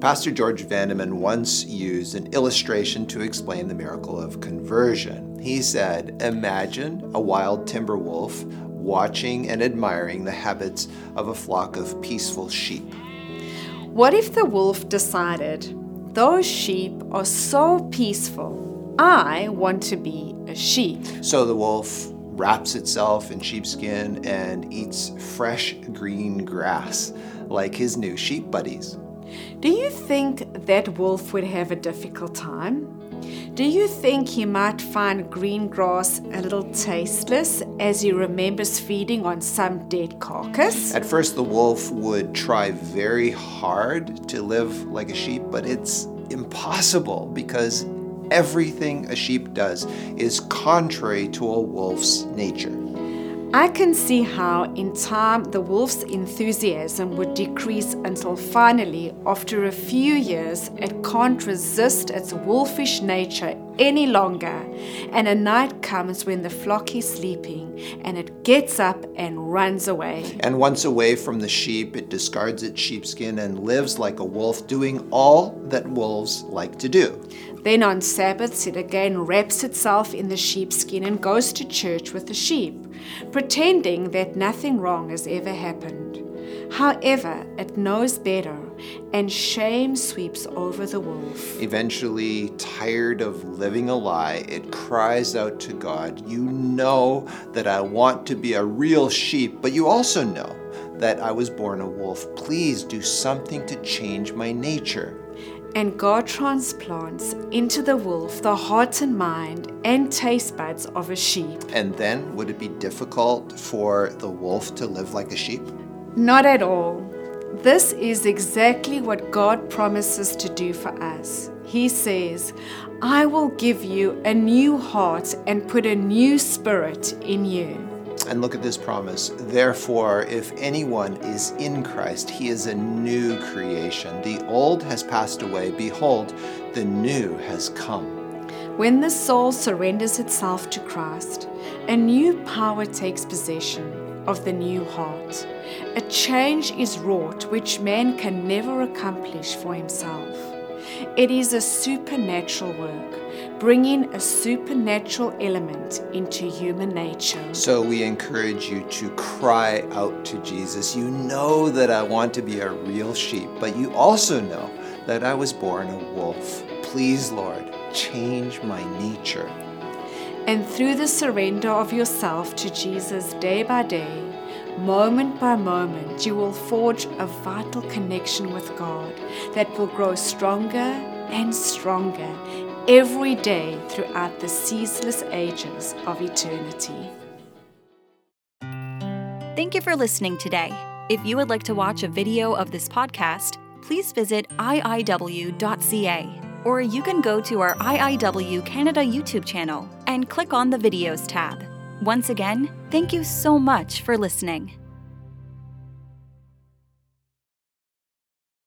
Pastor George Vandeman once used an illustration to explain the miracle of conversion. He said, Imagine a wild timber wolf watching and admiring the habits of a flock of peaceful sheep. What if the wolf decided, Those sheep are so peaceful, I want to be a sheep? So the wolf wraps itself in sheepskin and eats fresh green grass like his new sheep buddies. Do you think that wolf would have a difficult time? Do you think he might find green grass a little tasteless as he remembers feeding on some dead carcass? At first, the wolf would try very hard to live like a sheep, but it's impossible because everything a sheep does is contrary to a wolf's nature. I can see how, in time, the wolf's enthusiasm would decrease until finally, after a few years, it can't resist its wolfish nature any longer. And a night comes when the flock is sleeping and it gets up and runs away. And once away from the sheep, it discards its sheepskin and lives like a wolf, doing all that wolves like to do. Then on Sabbaths, it again wraps itself in the sheepskin and goes to church with the sheep pretending that nothing wrong has ever happened. However, it knows better, and shame sweeps over the wolf. Eventually, tired of living a lie, it cries out to God, You know that I want to be a real sheep, but you also know that I was born a wolf. Please do something to change my nature. And God transplants into the wolf the heart and mind and taste buds of a sheep. And then, would it be difficult for the wolf to live like a sheep? Not at all. This is exactly what God promises to do for us. He says, I will give you a new heart and put a new spirit in you. And look at this promise. Therefore, if anyone is in Christ, he is a new creation. The old has passed away. Behold, the new has come. When the soul surrenders itself to Christ, a new power takes possession of the new heart. A change is wrought which man can never accomplish for himself. It is a supernatural work bringing a supernatural element into human nature. So we encourage you to cry out to Jesus. You know that I want to be a real sheep, but you also know that I was born a wolf. Please, Lord, change my nature. And through the surrender of yourself to Jesus day by day, moment by moment, you will forge a vital connection with God that will grow stronger and stronger every day throughout the ceaseless ages of eternity. Thank you for listening today. If you would like to watch a video of this podcast, please visit iiw.ca or you can go to our IIW Canada YouTube channel and click on the Videos tab. Once again, thank you so much for listening.